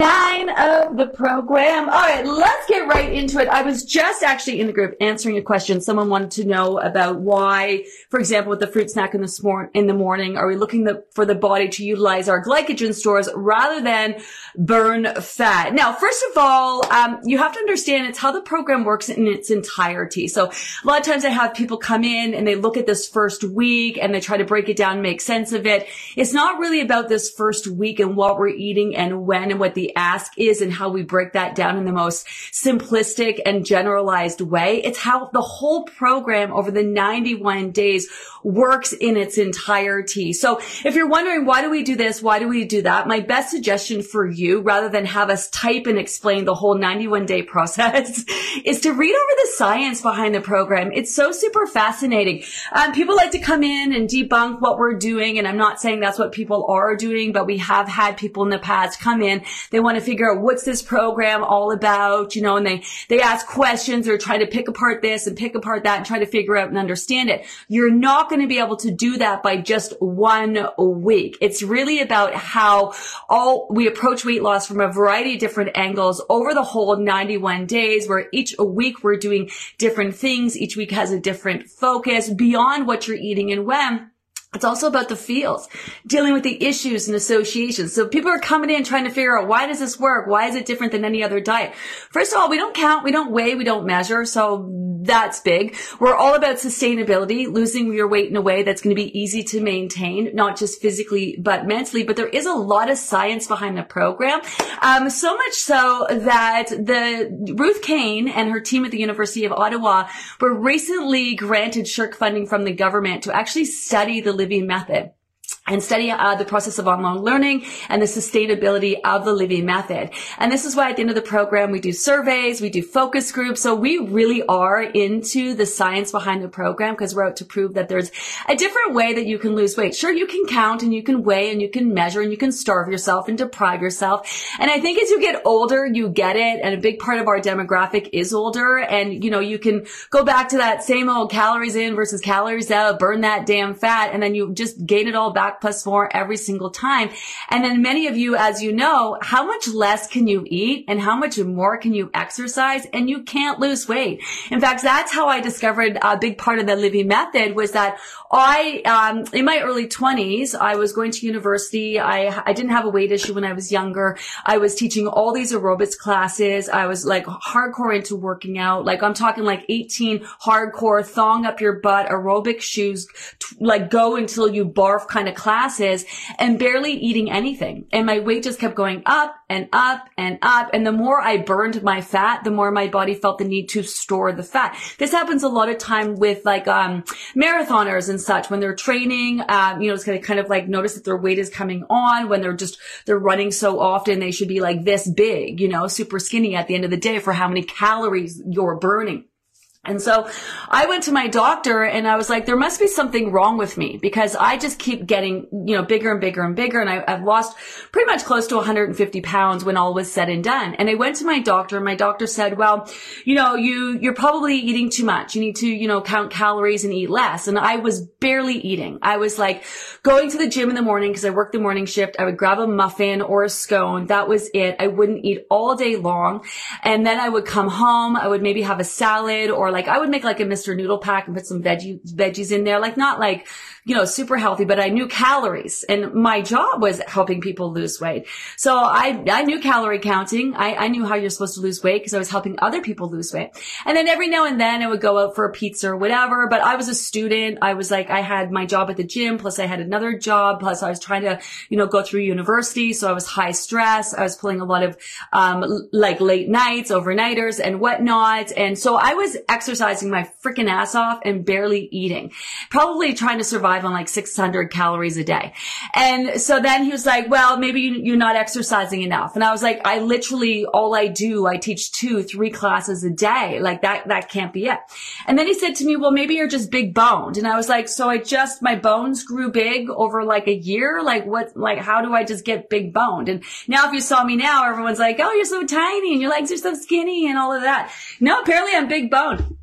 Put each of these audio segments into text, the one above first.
Nine of the program. All right, let's get right into it. I was just actually in the group answering a question. Someone wanted to know about why, for example, with the fruit snack in the, in the morning, are we looking the, for the body to utilize our glycogen stores rather than burn fat? Now, first of all, um, you have to understand it's how the program works in its entirety. So a lot of times I have people come in and they look at this first week and they try to break it down, make sense of it. It's not really about this first week and what we're eating and when and what the ask is and how we break that down in the most simplistic and generalized way. It's how the whole program over the 91 days works in its entirety. So if you're wondering, why do we do this? Why do we do that? My best suggestion for you, rather than have us type and explain the whole 91 day process, is to read over the science behind the program. It's so super fascinating. Um, people like to come in and debunk what we're doing. And I'm not saying that's what people are doing, but we have had people in the past come in. They want to figure out what's this program all about, you know, and they, they ask questions or try to pick apart this and pick apart that and try to figure out and understand it. You're not going to be able to do that by just one week. It's really about how all we approach weight loss from a variety of different angles over the whole 91 days where each week we're doing different things. Each week has a different focus beyond what you're eating and when. It's also about the feels, dealing with the issues and associations. So people are coming in trying to figure out why does this work? Why is it different than any other diet? First of all, we don't count, we don't weigh, we don't measure. So that's big. We're all about sustainability, losing your weight in a way that's going to be easy to maintain, not just physically, but mentally. But there is a lot of science behind the program. Um, so much so that the Ruth Kane and her team at the University of Ottawa were recently granted SSHRC funding from the government to actually study the Livy method and study uh, the process of online learning and the sustainability of the Livy method. And this is why at the end of the program, we do surveys, we do focus groups. So we really are into the science behind the program because we're out to prove that there's a different way that you can lose weight. Sure, you can count and you can weigh and you can measure and you can starve yourself and deprive yourself. And I think as you get older, you get it. And a big part of our demographic is older. And, you know, you can go back to that same old calories in versus calories out, burn that damn fat, and then you just gain it all back plus more every single time. And then many of you, as you know, how much less can you eat and how much more can you exercise and you can't lose weight. In fact, that's how I discovered a big part of the Livy method was that I, um, in my early twenties, I was going to university. I, I didn't have a weight issue when I was younger. I was teaching all these aerobics classes. I was like hardcore into working out. Like I'm talking like 18 hardcore thong up your butt aerobic shoes, t- like go until you barf kind of classes and barely eating anything. And my weight just kept going up and up and up. And the more I burned my fat, the more my body felt the need to store the fat. This happens a lot of time with like, um, marathoners and such when they're training. Um, you know, it's going to kind of like notice that their weight is coming on when they're just, they're running so often. They should be like this big, you know, super skinny at the end of the day for how many calories you're burning. And so I went to my doctor and I was like, there must be something wrong with me because I just keep getting, you know, bigger and bigger and bigger. And I, have lost pretty much close to 150 pounds when all was said and done. And I went to my doctor and my doctor said, well, you know, you, you're probably eating too much. You need to, you know, count calories and eat less. And I was barely eating. I was like going to the gym in the morning because I worked the morning shift. I would grab a muffin or a scone. That was it. I wouldn't eat all day long. And then I would come home. I would maybe have a salad or like like I would make like a Mr. Noodle pack and put some veggie veggies in there, like not like you know, super healthy, but I knew calories and my job was helping people lose weight. So I, I knew calorie counting. I, I knew how you're supposed to lose weight because I was helping other people lose weight. And then every now and then I would go out for a pizza or whatever, but I was a student. I was like, I had my job at the gym, plus I had another job, plus I was trying to, you know, go through university. So I was high stress. I was pulling a lot of, um, like late nights, overnighters and whatnot. And so I was exercising my freaking ass off and barely eating, probably trying to survive survive on like 600 calories a day. And so then he was like, well, maybe you're not exercising enough. And I was like, I literally, all I do, I teach two, three classes a day. Like that, that can't be it. And then he said to me, well, maybe you're just big boned. And I was like, so I just, my bones grew big over like a year. Like what, like how do I just get big boned? And now if you saw me now, everyone's like, oh, you're so tiny and your legs are so skinny and all of that. No, apparently I'm big boned.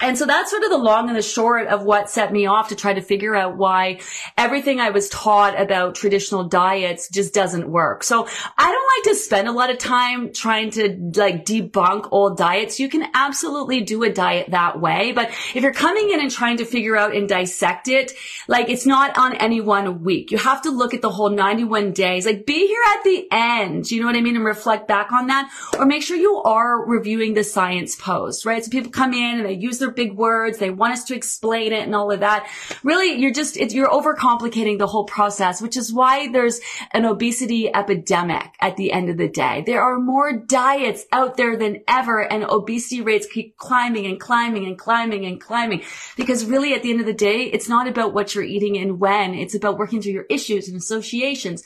And so that's sort of the long and the short of what set me off to try to figure out why everything I was taught about traditional diets just doesn't work. So I don't like to spend a lot of time trying to like debunk old diets. You can absolutely do a diet that way. But if you're coming in and trying to figure out and dissect it, like it's not on any one week. You have to look at the whole 91 days, like be here at the end. You know what I mean? And reflect back on that or make sure you are reviewing the science post, right? So people come in and they use their big words. They want us to explain it and all of that. Really, you're just, you're overcomplicating the whole process, which is why there's an obesity epidemic at the end of the day. There are more diets out there than ever and obesity rates keep climbing and climbing and climbing and climbing because really at the end of the day, it's not about what you're eating and when. It's about working through your issues and associations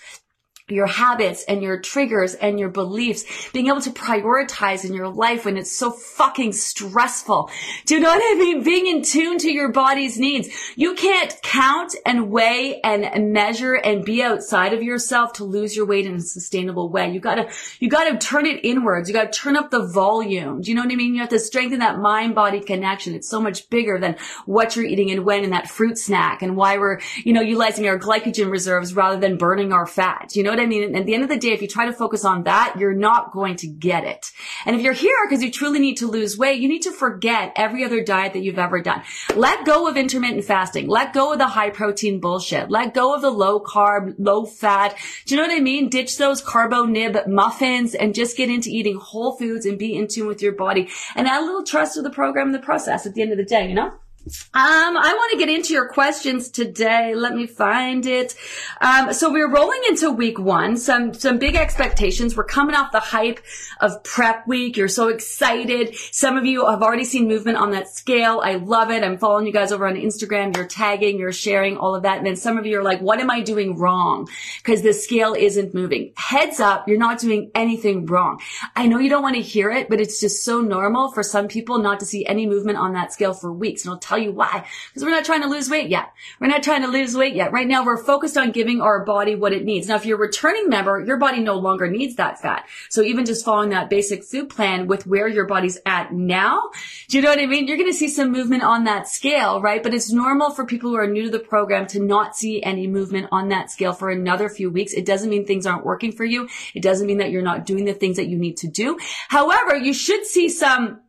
your habits and your triggers and your beliefs, being able to prioritize in your life when it's so fucking stressful. Do you know what I mean? Being in tune to your body's needs. You can't count and weigh and measure and be outside of yourself to lose your weight in a sustainable way. You gotta, you gotta turn it inwards. You gotta turn up the volume. Do you know what I mean? You have to strengthen that mind body connection. It's so much bigger than what you're eating and when and that fruit snack and why we're, you know, utilizing our glycogen reserves rather than burning our fat. You know what I mean? At the end of the day, if you try to focus on that, you're not going to get it. And if you're here because you truly need to lose weight, you need to forget every other diet that you've ever done. Let go of intermittent fasting. Let go of the high protein bullshit. Let go of the low carb, low fat. Do you know what I mean? Ditch those carbo nib muffins and just get into eating whole foods and be in tune with your body and add a little trust to the program and the process at the end of the day, you know? Um, I want to get into your questions today. Let me find it. Um, so we're rolling into week one. Some some big expectations. We're coming off the hype of prep week. You're so excited. Some of you have already seen movement on that scale. I love it. I'm following you guys over on Instagram. You're tagging, you're sharing all of that. And then some of you are like, what am I doing wrong? Because the scale isn't moving. Heads up, you're not doing anything wrong. I know you don't want to hear it, but it's just so normal for some people not to see any movement on that scale for weeks. And I'll tell you why. Because we're not trying to lose weight yet. We're not trying to lose weight yet. Right now, we're focused on giving our body what it needs. Now, if you're a returning member, your body no longer needs that fat. So even just following that basic food plan with where your body's at now, do you know what I mean? You're going to see some movement on that scale, right? But it's normal for people who are new to the program to not see any movement on that scale for another few weeks. It doesn't mean things aren't working for you. It doesn't mean that you're not doing the things that you need to do. However, you should see some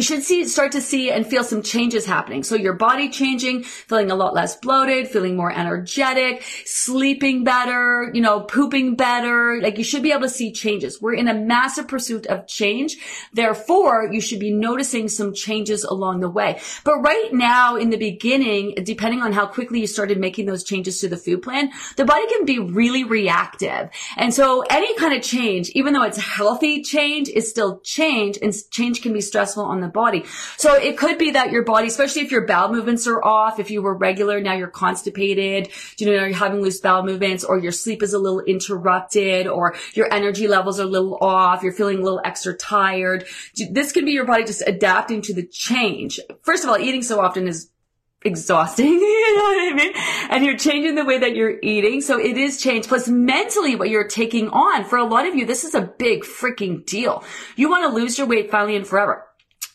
you should see, start to see and feel some changes happening. So your body changing, feeling a lot less bloated, feeling more energetic, sleeping better, you know, pooping better. Like you should be able to see changes. We're in a massive pursuit of change. Therefore, you should be noticing some changes along the way. But right now in the beginning, depending on how quickly you started making those changes to the food plan, the body can be really reactive. And so any kind of change, even though it's healthy change, is still change and change can be stressful on the body. So it could be that your body, especially if your bowel movements are off, if you were regular, now you're constipated, you know, you're having loose bowel movements or your sleep is a little interrupted or your energy levels are a little off, you're feeling a little extra tired. This could be your body just adapting to the change. First of all, eating so often is exhausting. you know what I mean? And you're changing the way that you're eating. So it is change. Plus mentally what you're taking on. For a lot of you, this is a big freaking deal. You want to lose your weight finally and forever.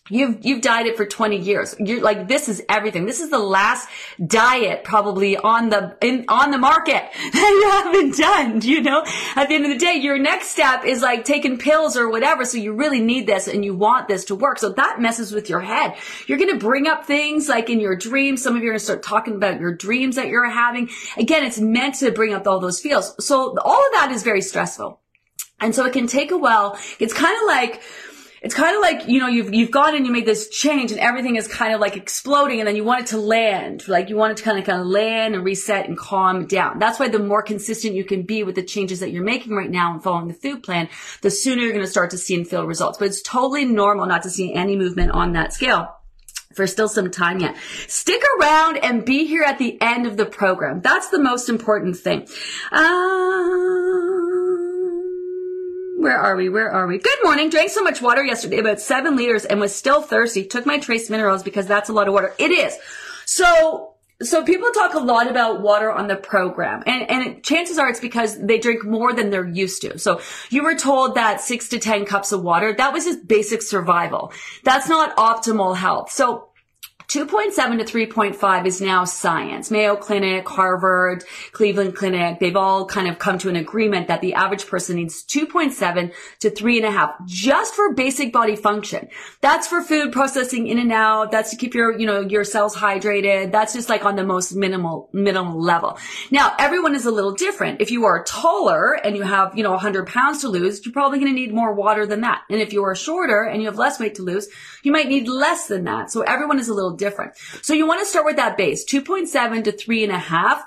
You've, you've dieted for 20 years. You're like, this is everything. This is the last diet probably on the, in, on the market that you haven't done, you know? At the end of the day, your next step is like taking pills or whatever. So you really need this and you want this to work. So that messes with your head. You're going to bring up things like in your dreams. Some of you are going to start talking about your dreams that you're having. Again, it's meant to bring up all those feels. So all of that is very stressful. And so it can take a while. It's kind of like, it's kind of like, you know, you've, you've gone and you made this change and everything is kind of like exploding and then you want it to land. Like you want it to kind of, kind of land and reset and calm down. That's why the more consistent you can be with the changes that you're making right now and following the food plan, the sooner you're going to start to see and feel results. But it's totally normal not to see any movement on that scale. for still some time yet. Stick around and be here at the end of the program. That's the most important thing. Um, where are we? Where are we? Good morning. Drank so much water yesterday, about seven liters, and was still thirsty. Took my trace minerals because that's a lot of water. It is. So so people talk a lot about water on the program and, and chances are it's because they drink more than they're used to. So you were told that six to 10 cups of water, that was just basic survival. That's not optimal health. So 2.7 to 3.5 is now science. Mayo Clinic, Harvard, Cleveland Clinic, they've all kind of come to an agreement that the average person needs 2.7 to 3.5 just for basic body function. That's for food processing in and out. That's to keep your, you know, your cells hydrated. That's just like on the most minimal, minimal level. Now, everyone is a little different. If you are taller and you have, you know, 100 pounds to lose, you're probably going to need more water than that. And if you are shorter and you have less weight to lose, you might need less than that. So everyone is a little different. So you want to start with that base, 2.7 to three and a half.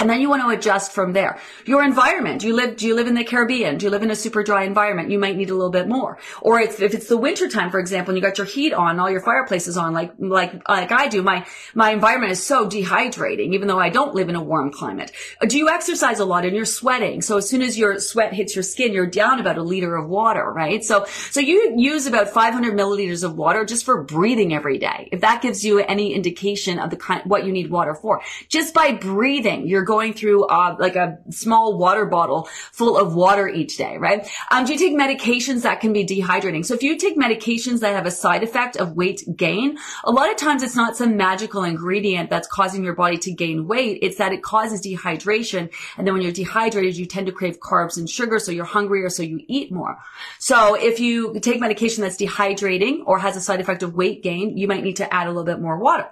And then you want to adjust from there. Your environment. Do you live, do you live in the Caribbean? Do you live in a super dry environment? You might need a little bit more. Or if, if it's the winter time, for example, and you got your heat on, all your fireplaces on, like, like, like I do, my, my environment is so dehydrating, even though I don't live in a warm climate. Do you exercise a lot and you're sweating? So as soon as your sweat hits your skin, you're down about a liter of water, right? So, so you use about 500 milliliters of water just for breathing every day. If that gives you any indication of the kind, what you need water for, just by breathing, you're going through uh, like a small water bottle full of water each day, right? Um, do you take medications that can be dehydrating? So if you take medications that have a side effect of weight gain, a lot of times it's not some magical ingredient that's causing your body to gain weight. It's that it causes dehydration. And then when you're dehydrated, you tend to crave carbs and sugar. So you're hungrier. So you eat more. So if you take medication that's dehydrating or has a side effect of weight gain, you might need to add a little bit more water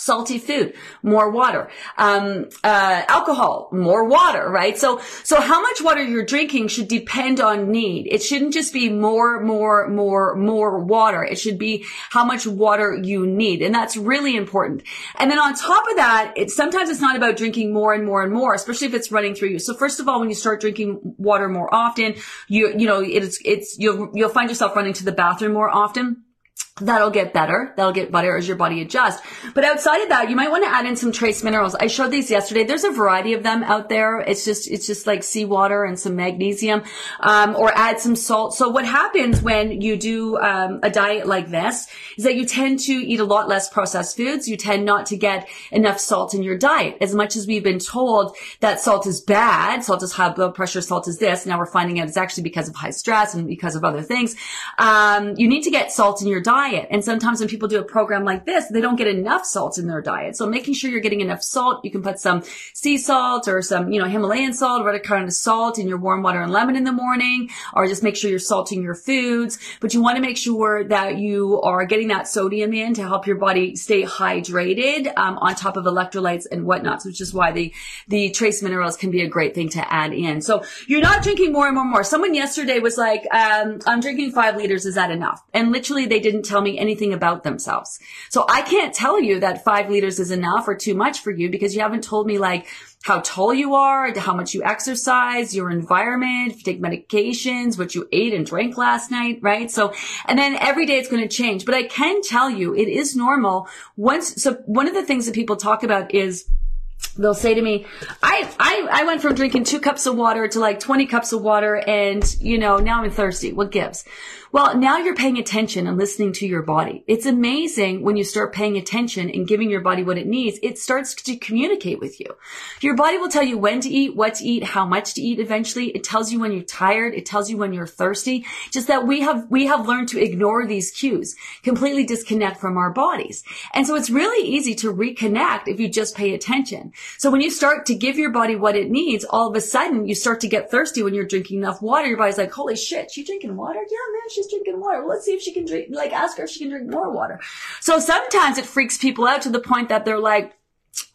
salty food, more water, um, uh, alcohol, more water, right? So, so how much water you're drinking should depend on need. It shouldn't just be more, more, more, more water. It should be how much water you need. And that's really important. And then on top of that, it, sometimes it's not about drinking more and more and more, especially if it's running through you. So first of all, when you start drinking water more often, you, you know, it's, it's, you'll, you'll find yourself running to the bathroom more often That'll get better. That'll get better as your body adjusts. But outside of that, you might want to add in some trace minerals. I showed these yesterday. There's a variety of them out there. It's just, it's just like seawater and some magnesium, um, or add some salt. So what happens when you do, um, a diet like this is that you tend to eat a lot less processed foods. You tend not to get enough salt in your diet. As much as we've been told that salt is bad, salt is high blood pressure, salt is this. Now we're finding out it's actually because of high stress and because of other things. Um, you need to get salt in your diet diet. And sometimes when people do a program like this, they don't get enough salt in their diet. So making sure you're getting enough salt, you can put some sea salt or some, you know, Himalayan salt, whatever kind of salt in your warm water and lemon in the morning, or just make sure you're salting your foods. But you want to make sure that you are getting that sodium in to help your body stay hydrated, um, on top of electrolytes and whatnot, which is why the, the trace minerals can be a great thing to add in. So you're not drinking more and more and more. Someone yesterday was like, um, I'm drinking five liters. Is that enough? And literally they didn't tell me anything about themselves. So I can't tell you that five liters is enough or too much for you because you haven't told me like how tall you are, how much you exercise, your environment, if you take medications, what you ate and drank last night, right? So, and then every day it's going to change. But I can tell you it is normal once. So one of the things that people talk about is they'll say to me, I, I, I went from drinking two cups of water to like 20 cups of water and, you know, now I'm thirsty. What gives? Well, now you're paying attention and listening to your body. It's amazing when you start paying attention and giving your body what it needs. It starts to communicate with you. Your body will tell you when to eat, what to eat, how much to eat eventually. It tells you when you're tired. It tells you when you're thirsty. Just that we have, we have learned to ignore these cues, completely disconnect from our bodies. And so it's really easy to reconnect if you just pay attention. So when you start to give your body what it needs, all of a sudden you start to get thirsty when you're drinking enough water. Your body's like, holy shit, she drinking water? Yeah, man, she's drinking water. Let's see if she can drink, like ask her if she can drink more water. So sometimes it freaks people out to the point that they're like,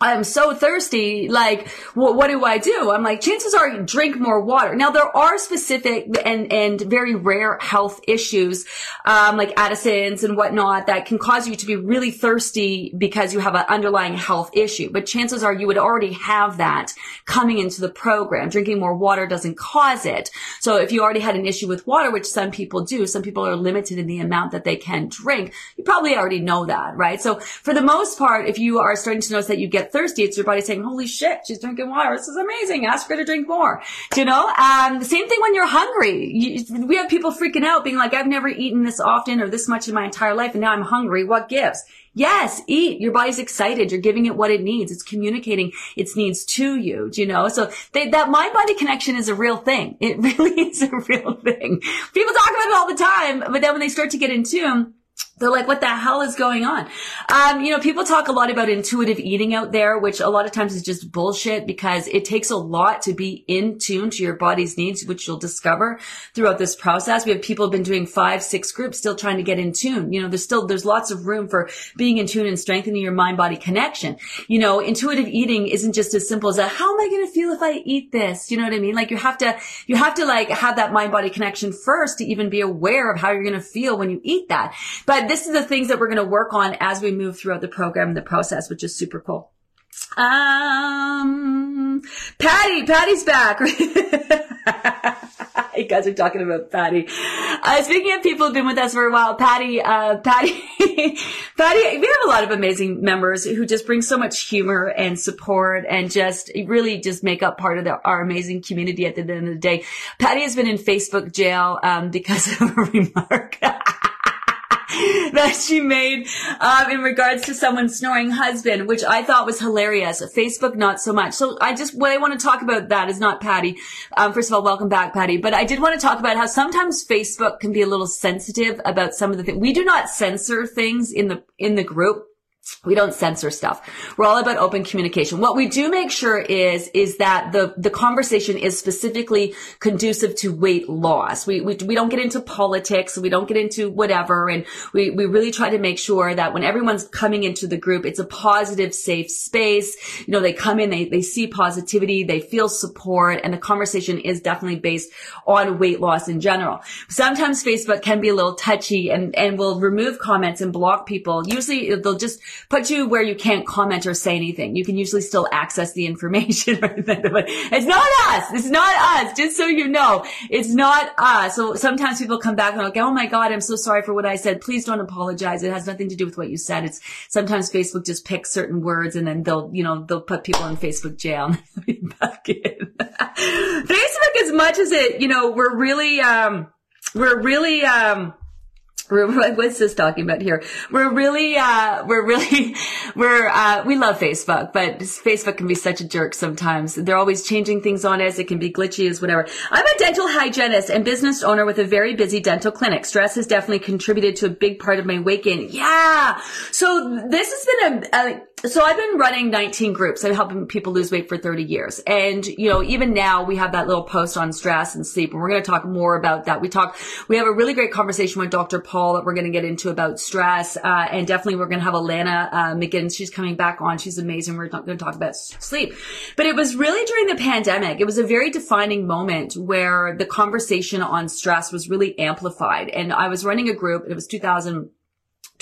I'm so thirsty. Like, what, what do I do? I'm like, chances are drink more water. Now there are specific and, and very rare health issues, um, like Addison's and whatnot that can cause you to be really thirsty because you have an underlying health issue. But chances are you would already have that coming into the program. Drinking more water doesn't cause it. So if you already had an issue with water, which some people do, some people are limited in the amount that they can drink. You probably already know that, right? So for the most part, if you are starting to notice that you get thirsty, it's your body saying, holy shit, she's drinking water. This is amazing. Ask her to drink more. You know? Um, same thing when you're hungry. You, we have people freaking out being like, I've never eaten this often or this much in my entire life and now I'm hungry. What gives? Yes, eat. Your body's excited. You're giving it what it needs. It's communicating its needs to you. Do you know? So they, that mind body connection is a real thing. It really is a real thing. People talk about it all the time, but then when they start to get in tune, they're like, what the hell is going on? Um, you know, people talk a lot about intuitive eating out there, which a lot of times is just bullshit because it takes a lot to be in tune to your body's needs, which you'll discover throughout this process. We have people have been doing five, six groups still trying to get in tune. You know, there's still, there's lots of room for being in tune and strengthening your mind body connection. You know, intuitive eating isn't just as simple as that. How am I going to feel if I eat this? You know what I mean? Like you have to, you have to like have that mind body connection first to even be aware of how you're going to feel when you eat that. But this is the things that we're going to work on as we move throughout the program and the process, which is super cool. Um, Patty, Patty's back. you guys are talking about Patty. Uh, speaking of people who've been with us for a while, Patty, uh, Patty, Patty, we have a lot of amazing members who just bring so much humor and support and just really just make up part of the, our amazing community at the end of the day. Patty has been in Facebook jail, um, because of a remark. that she made um, in regards to someone's snoring husband, which I thought was hilarious. Facebook, not so much. So I just what I want to talk about that is not Patty. Um, first of all, welcome back, Patty. But I did want to talk about how sometimes Facebook can be a little sensitive about some of the things. We do not censor things in the in the group we don't censor stuff. We're all about open communication. What we do make sure is, is that the, the conversation is specifically conducive to weight loss. We, we, we don't get into politics. We don't get into whatever. And we, we really try to make sure that when everyone's coming into the group, it's a positive, safe space. You know, they come in, they, they see positivity, they feel support, and the conversation is definitely based on weight loss in general. Sometimes Facebook can be a little touchy and, and will remove comments and block people. Usually they'll just put you where you can't comment or say anything. You can usually still access the information. it's not us. It's not us. Just so you know, it's not us. So sometimes people come back and like, oh my God, I'm so sorry for what I said. Please don't apologize. It has nothing to do with what you said. It's sometimes Facebook just picks certain words and then they'll, you know, they'll put people in Facebook jail. Facebook, as much as it, you know, we're really, um, we're really, um, what's this talking about here? We're really, uh, we're really, we're, uh, we love Facebook, but Facebook can be such a jerk sometimes. They're always changing things on us. It can be glitchy as whatever. I'm a dental hygienist and business owner with a very busy dental clinic. Stress has definitely contributed to a big part of my weight gain. Yeah. So this has been a, a so I've been running 19 groups. I'm helping people lose weight for 30 years. And, you know, even now we have that little post on stress and sleep and we're going to talk more about that. We talk, we have a really great conversation with Dr. Paul that we're going to get into about stress. Uh, and definitely we're going to have Alanna, uh, McGinn. She's coming back on. She's amazing. We're going to talk about sleep. But it was really during the pandemic. It was a very defining moment where the conversation on stress was really amplified. And I was running a group. It was 2000-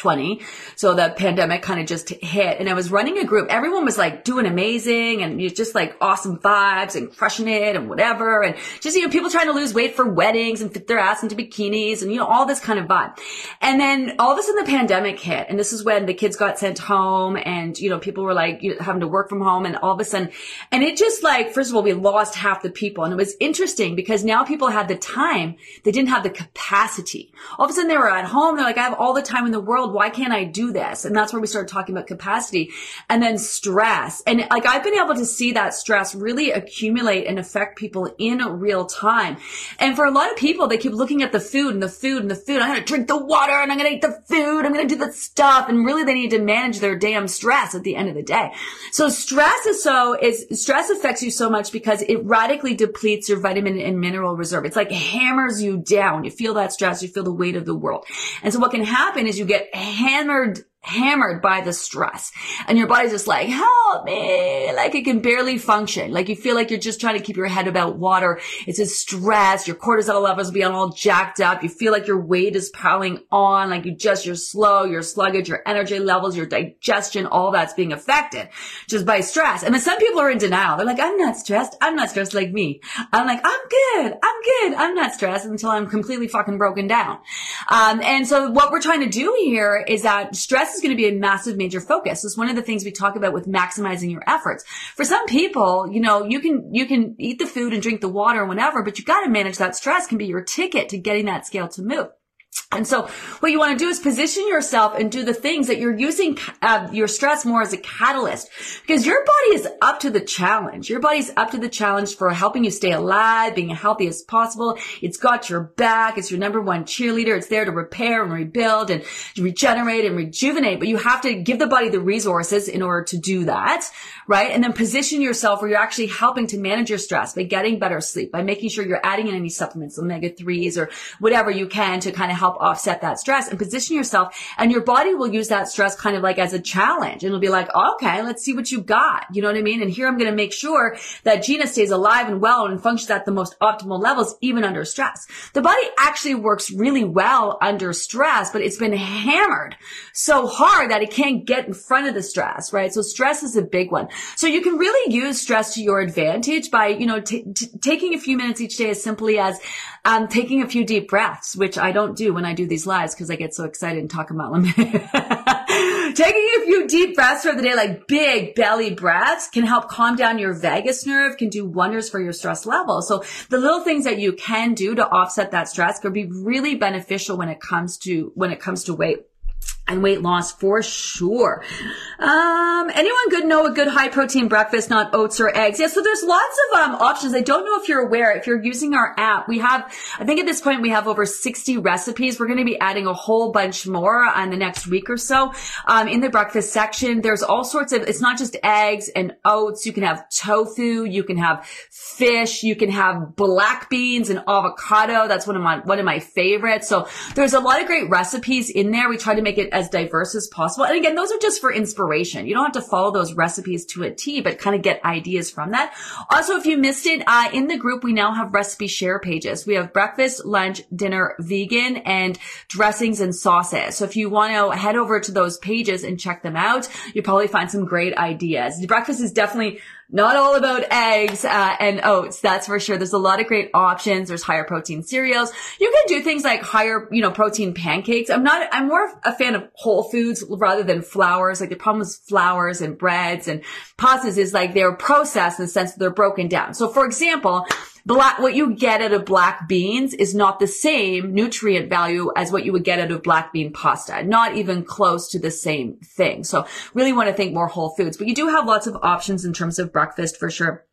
20. So the pandemic kind of just hit and I was running a group. Everyone was like doing amazing and just like awesome vibes and crushing it and whatever. And just, you know, people trying to lose weight for weddings and fit their ass into bikinis and, you know, all this kind of vibe. And then all of a sudden the pandemic hit and this is when the kids got sent home and, you know, people were like you know, having to work from home and all of a sudden, and it just like, first of all, we lost half the people. And it was interesting because now people had the time. They didn't have the capacity. All of a sudden they were at home. They're like, I have all the time in the world. Why can't I do this? And that's where we started talking about capacity and then stress. And like I've been able to see that stress really accumulate and affect people in real time. And for a lot of people, they keep looking at the food and the food and the food. I'm going to drink the water and I'm going to eat the food. I'm going to do the stuff. And really they need to manage their damn stress at the end of the day. So stress is so, is stress affects you so much because it radically depletes your vitamin and mineral reserve. It's like hammers you down. You feel that stress. You feel the weight of the world. And so what can happen is you get hammered hammered by the stress and your body's just like, help me. Like it can barely function. Like you feel like you're just trying to keep your head about water. It's a stress. Your cortisol levels be all jacked up. You feel like your weight is piling on. Like you just, you're slow, you're sluggish, your energy levels, your digestion, all that's being affected just by stress. And then some people are in denial. They're like, I'm not stressed. I'm not stressed like me. I'm like, I'm good. I'm good. I'm not stressed until I'm completely fucking broken down. Um, and so what we're trying to do here is that stress is going to be a massive major focus. It's one of the things we talk about with maximizing your efforts. For some people, you know, you can, you can eat the food and drink the water and whatever, but you got to manage that stress can be your ticket to getting that scale to move. And so what you want to do is position yourself and do the things that you're using uh, your stress more as a catalyst because your body is up to the challenge. Your body's up to the challenge for helping you stay alive, being healthy as possible. It's got your back. It's your number one cheerleader. It's there to repair and rebuild and regenerate and rejuvenate, but you have to give the body the resources in order to do that, right? And then position yourself where you're actually helping to manage your stress by getting better sleep, by making sure you're adding in any supplements, omega 3s or whatever you can to kind of help offset that stress and position yourself. And your body will use that stress kind of like as a challenge. And it'll be like, okay, let's see what you got. You know what I mean? And here I'm going to make sure that Gina stays alive and well and functions at the most optimal levels, even under stress. The body actually works really well under stress, but it's been hammered so hard that it can't get in front of the stress, right? So stress is a big one. So you can really use stress to your advantage by, you know, t- t- taking a few minutes each day as simply as um, taking a few deep breaths, which I don't do when I do these lives because I get so excited and talk about them. Taking a few deep breaths throughout the day, like big belly breaths can help calm down your vagus nerve, can do wonders for your stress level. So the little things that you can do to offset that stress could be really beneficial when it comes to, when it comes to weight and weight loss for sure. Um, anyone good know a good high protein breakfast, not oats or eggs? Yeah, so there's lots of um, options. I don't know if you're aware. If you're using our app, we have, I think at this point we have over 60 recipes. We're going to be adding a whole bunch more on the next week or so. Um, in the breakfast section, there's all sorts of, it's not just eggs and oats. You can have tofu. You can have fish. You can have black beans and avocado. That's one of my, one of my favorites. So there's a lot of great recipes in there. We try to make it as diverse as possible. And again, those are just for inspiration. You don't have to follow those recipes to a T, but kind of get ideas from that. Also, if you missed it, uh, in the group, we now have recipe share pages. We have breakfast, lunch, dinner, vegan, and dressings and sauces. So if you want to head over to those pages and check them out, you'll probably find some great ideas. Breakfast is definitely not all about eggs uh, and oats. That's for sure. There's a lot of great options. There's higher protein cereals. You can do things like higher, you know, protein pancakes. I'm not. I'm more a fan of whole foods rather than flours. Like the problem with flours and breads and pastas is like they're processed in the sense that they're broken down. So, for example, black, what you get out of black beans is not the same nutrient value as what you would get out of black bean pasta. Not even close to the same thing. So really want to think more whole foods, but you do have lots of options in terms of breakfast for sure.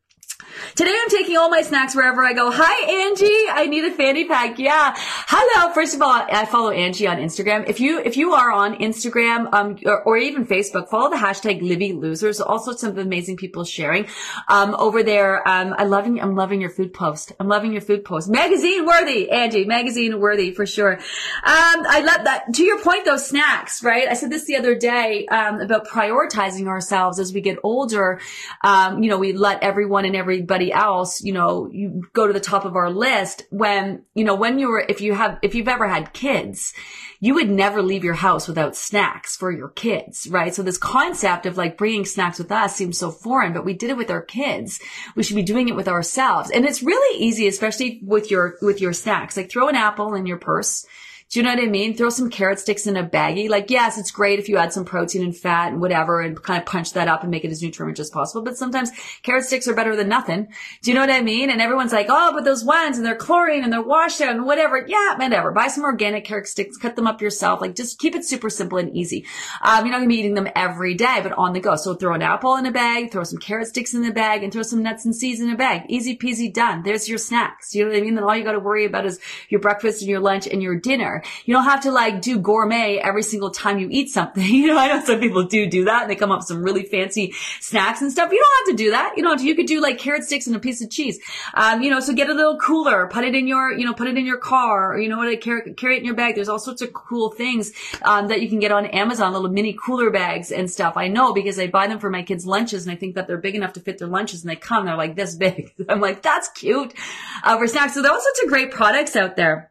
Today I'm taking all my snacks wherever I go. Hi, Angie. I need a fanny pack. Yeah. Hello. First of all, I follow Angie on Instagram. If you, if you are on Instagram, um, or, or even Facebook, follow the hashtag Livy Losers. All sorts of amazing people sharing, um, over there. Um, I loving, I'm loving your food post. I'm loving your food post. Magazine worthy, Angie. Magazine worthy for sure. Um, I love that. To your point, though, snacks, right? I said this the other day, um, about prioritizing ourselves as we get older. Um, you know, we let everyone and every everybody else, you know, you go to the top of our list when, you know, when you were, if you have, if you've ever had kids, you would never leave your house without snacks for your kids, right? So this concept of like bringing snacks with us seems so foreign, but we did it with our kids. We should be doing it with ourselves. And it's really easy, especially with your, with your snacks. Like throw an apple in your purse do you know what I mean? Throw some carrot sticks in a baggie. Like, yes, it's great if you add some protein and fat and whatever and kind of punch that up and make it as nutrient as possible. But sometimes carrot sticks are better than nothing. Do you know what I mean? And everyone's like, oh, but those ones and they're chlorine and they're washed out and whatever. Yeah, whatever. Buy some organic carrot sticks, cut them up yourself. Like, just keep it super simple and easy. Um, you're not gonna be eating them every day, but on the go. So throw an apple in a bag, throw some carrot sticks in the bag, and throw some nuts and seeds in a bag. Easy peasy done. There's your snacks. You know what I mean? Then all you got to worry about is your breakfast and your lunch and your dinner. You don't have to like do gourmet every single time you eat something. You know, I know some people do do that and they come up with some really fancy snacks and stuff. You don't have to do that. You know, you could do like carrot sticks and a piece of cheese. Um, you know, so get a little cooler, put it in your, you know, put it in your car or, you know, what, carry, carry it in your bag. There's all sorts of cool things, um, that you can get on Amazon, little mini cooler bags and stuff. I know because I buy them for my kids' lunches and I think that they're big enough to fit their lunches and they come, they're like this big. I'm like, that's cute, uh, for snacks. So there are all sorts of great products out there.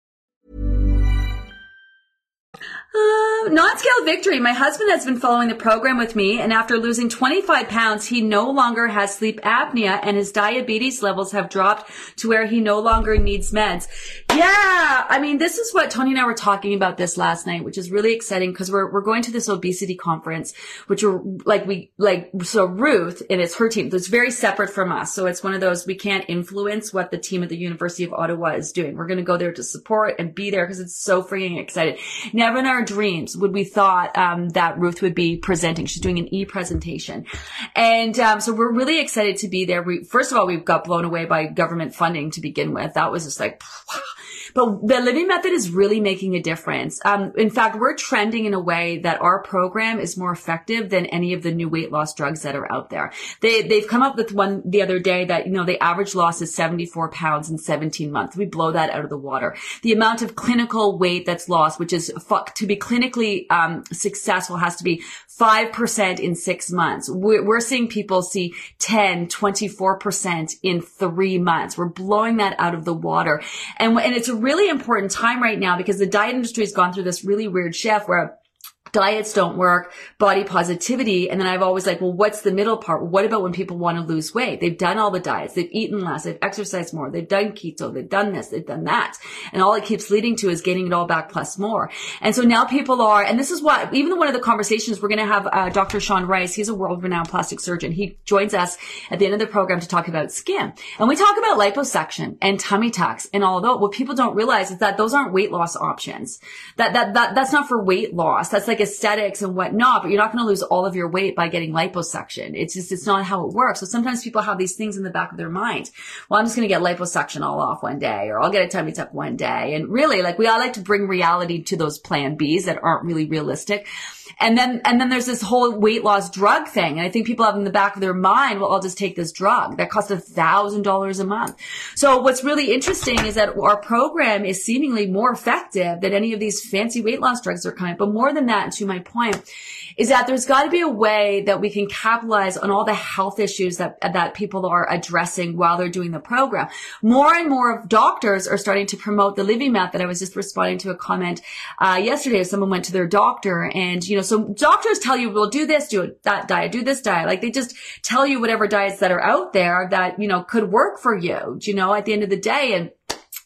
Uh, non-scale victory. My husband has been following the program with me, and after losing 25 pounds, he no longer has sleep apnea, and his diabetes levels have dropped to where he no longer needs meds. Yeah, I mean, this is what Tony and I were talking about this last night, which is really exciting because we're we're going to this obesity conference, which are like we like so Ruth and it's her team. It's very separate from us, so it's one of those we can't influence what the team at the University of Ottawa is doing. We're going to go there to support and be there because it's so freaking excited. Never in our dreams would we thought um, that Ruth would be presenting. She's doing an e presentation, and um, so we're really excited to be there. We first of all we got blown away by government funding to begin with. That was just like. But the Livy method is really making a difference. Um, in fact, we're trending in a way that our program is more effective than any of the new weight loss drugs that are out there. They, they've come up with one the other day that, you know, the average loss is 74 pounds in 17 months. We blow that out of the water. The amount of clinical weight that's lost, which is to be clinically um, successful has to be 5% in six months. We're, we're seeing people see 10, 24% in three months. We're blowing that out of the water. And, and it's a really important time right now because the diet industry has gone through this really weird shift where diets don't work, body positivity. And then I've always like, well, what's the middle part? What about when people want to lose weight? They've done all the diets. They've eaten less. They've exercised more. They've done keto. They've done this. They've done that. And all it keeps leading to is getting it all back plus more. And so now people are, and this is what, even one of the conversations we're going to have, uh, Dr. Sean Rice, he's a world renowned plastic surgeon. He joins us at the end of the program to talk about skin. And we talk about liposuction and tummy tucks. And all of that. what people don't realize is that those aren't weight loss options. That, that, that, that's not for weight loss. That's like aesthetics and whatnot, but you're not going to lose all of your weight by getting liposuction. It's just, it's not how it works. So sometimes people have these things in the back of their mind. Well, I'm just going to get liposuction all off one day, or I'll get a tummy tuck one day. And really, like we all like to bring reality to those plan Bs that aren't really realistic. And then, and then there's this whole weight loss drug thing. And I think people have in the back of their mind, well, I'll just take this drug that costs a thousand dollars a month. So what's really interesting is that our program is seemingly more effective than any of these fancy weight loss drugs are coming. But more than that, to my point, is that there's got to be a way that we can capitalize on all the health issues that, that people are addressing while they're doing the program. More and more of doctors are starting to promote the Livy method. I was just responding to a comment, uh, yesterday. Someone went to their doctor and, you know, so doctors tell you, well, do this, do that diet, do this diet. Like they just tell you whatever diets that are out there that, you know, could work for you, you know, at the end of the day. And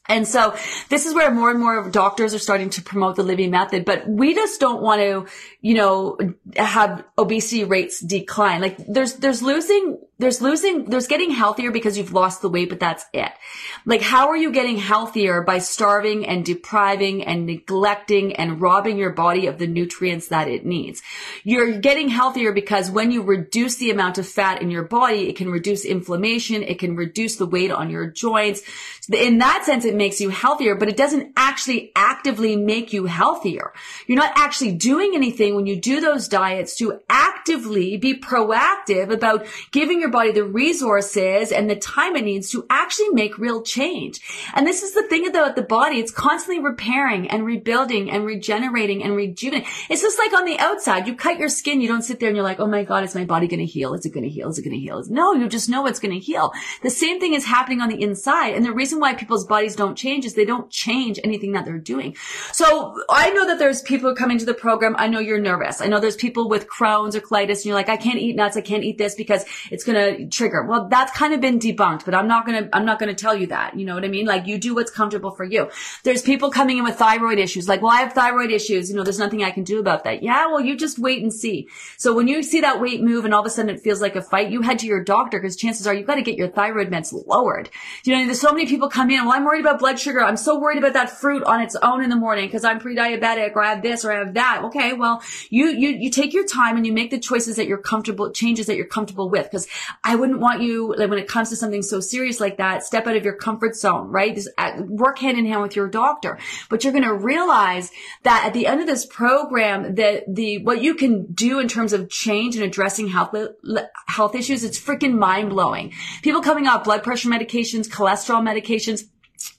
and so this is where more and more doctors are starting to promote the Livy method, but we just don't want to, you know, have obesity rates decline. Like there's, there's losing, there's losing, there's getting healthier because you've lost the weight, but that's it. Like how are you getting healthier by starving and depriving and neglecting and robbing your body of the nutrients that it needs? You're getting healthier because when you reduce the amount of fat in your body, it can reduce inflammation. It can reduce the weight on your joints. In that sense, it makes you healthier, but it doesn't actually actively make you healthier. You're not actually doing anything when you do those diets to actively be proactive about giving your body the resources and the time it needs to actually make real change. And this is the thing about the body. It's constantly repairing and rebuilding and regenerating and rejuvenating. It's just like on the outside. You cut your skin. You don't sit there and you're like, oh my God, is my body going to heal? Is it going to heal? Is it going to heal? No, you just know it's going to heal. The same thing is happening on the inside. And the reason why people's bodies don't change is they don't change anything that they're doing. So I know that there's people coming to the program. I know you're nervous. I know there's people with Crohn's or colitis and you're like, I can't eat nuts. I can't eat this because it's going to trigger. Well, that's kind of been debunked, but I'm not going to, I'm not going to tell you that. You know what I mean? Like you do what's comfortable for you. There's people coming in with thyroid issues. Like, well, I have thyroid issues. You know, there's nothing I can do about that. Yeah. Well, you just wait and see. So when you see that weight move and all of a sudden it feels like a fight, you head to your doctor because chances are you've got to get your thyroid meds lowered. You know, there's so many people come in. Well, I'm worried about blood sugar. I'm so worried about that fruit on its own in the morning because I'm pre-diabetic or I have this or I have that. Okay. Well, you, you, you take your time and you make the choices that you're comfortable, changes that you're comfortable with. Cause I wouldn't want you, like when it comes to something so serious like that, step out of your comfort zone, right? Uh, work hand in hand with your doctor. But you're going to realize that at the end of this program, that the, what you can do in terms of change and addressing health, health issues, it's freaking mind blowing. People coming off blood pressure medications, cholesterol medications,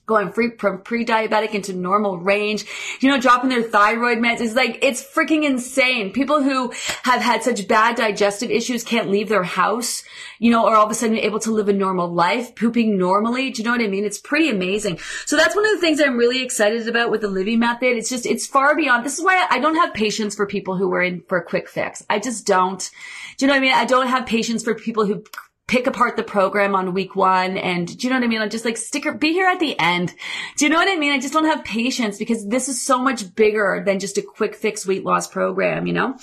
going free from pre-diabetic into normal range, you know, dropping their thyroid meds. It's like, it's freaking insane. People who have had such bad digestive issues can't leave their house, you know, are all of a sudden able to live a normal life, pooping normally. Do you know what I mean? It's pretty amazing. So that's one of the things I'm really excited about with the Livy method. It's just, it's far beyond. This is why I don't have patience for people who are in for a quick fix. I just don't. Do you know what I mean? I don't have patience for people who pick apart the program on week one. And do you know what I mean? I'm just like sticker, be here at the end. Do you know what I mean? I just don't have patience because this is so much bigger than just a quick fix weight loss program, you know?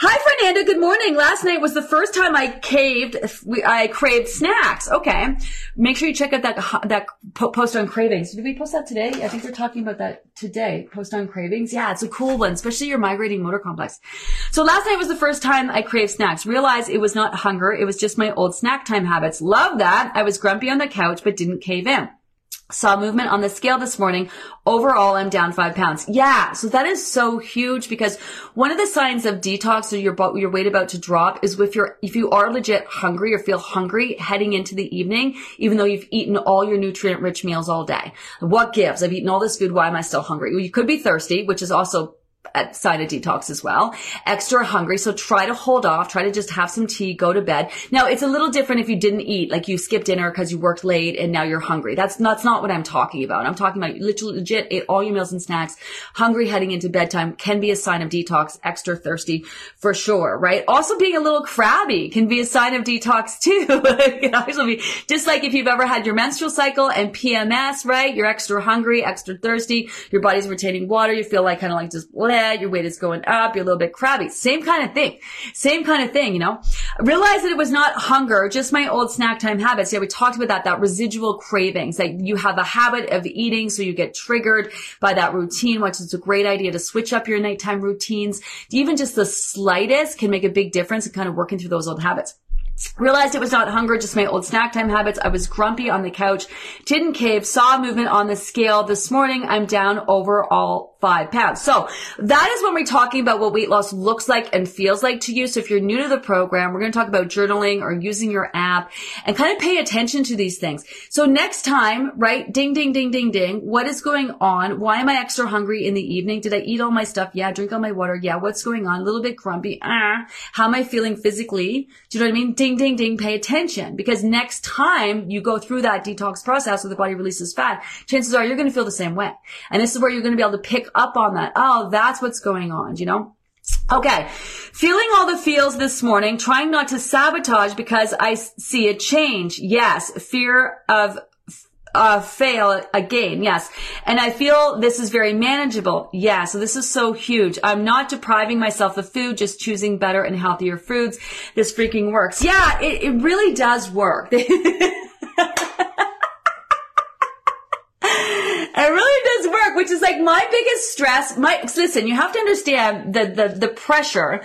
Hi, Fernanda. Good morning. Last night was the first time I caved, I craved snacks. Okay. Make sure you check out that, that post on cravings. Did we post that today? I think we're talking about that today. Post on cravings. Yeah, it's a cool one, especially your migrating motor complex. So last night was the first time I craved snacks. Realized it was not hunger. It was just my old snack snack time habits. Love that. I was grumpy on the couch, but didn't cave in. Saw movement on the scale this morning. Overall, I'm down five pounds. Yeah. So that is so huge because one of the signs of detox or your, your weight about to drop is if you're, if you are legit hungry or feel hungry heading into the evening, even though you've eaten all your nutrient rich meals all day. What gives? I've eaten all this food. Why am I still hungry? Well, you could be thirsty, which is also Uh, sign of detox as well. Extra hungry. So try to hold off. Try to just have some tea, go to bed. Now it's a little different if you didn't eat, like you skipped dinner because you worked late and now you're hungry. That's, that's not what I'm talking about. I'm talking about literally legit ate all your meals and snacks. Hungry heading into bedtime can be a sign of detox. Extra thirsty for sure, right? Also being a little crabby can be a sign of detox too. it be just like if you've ever had your menstrual cycle and PMS, right? You're extra hungry, extra thirsty. Your body's retaining water. You feel like kind of like just your weight is going up, you're a little bit crabby. Same kind of thing. Same kind of thing, you know? Realize that it was not hunger, just my old snack time habits. Yeah, we talked about that, that residual cravings. that you have a habit of eating, so you get triggered by that routine, which is a great idea to switch up your nighttime routines. Even just the slightest can make a big difference in kind of working through those old habits. Realized it was not hunger, just my old snack time habits. I was grumpy on the couch, didn't cave, saw movement on the scale. This morning, I'm down overall five pounds. So that is when we're talking about what weight loss looks like and feels like to you. So if you're new to the program, we're going to talk about journaling or using your app and kind of pay attention to these things. So next time, right? Ding, ding, ding, ding, ding. What is going on? Why am I extra hungry in the evening? Did I eat all my stuff? Yeah. Drink all my water. Yeah. What's going on? A little bit grumpy. Ah. How am I feeling physically? Do you know what I mean? Ding, ding, ding. Pay attention because next time you go through that detox process where the body releases fat, chances are you're going to feel the same way. And this is where you're going to be able to pick up on that. Oh, that's what's going on, you know? Okay. Feeling all the feels this morning, trying not to sabotage because I see a change. Yes. Fear of uh, fail again. Yes. And I feel this is very manageable. Yeah. So this is so huge. I'm not depriving myself of food, just choosing better and healthier foods. This freaking works. Yeah, it, it really does work. It really does work, which is like my biggest stress. My, listen, you have to understand the, the, the pressure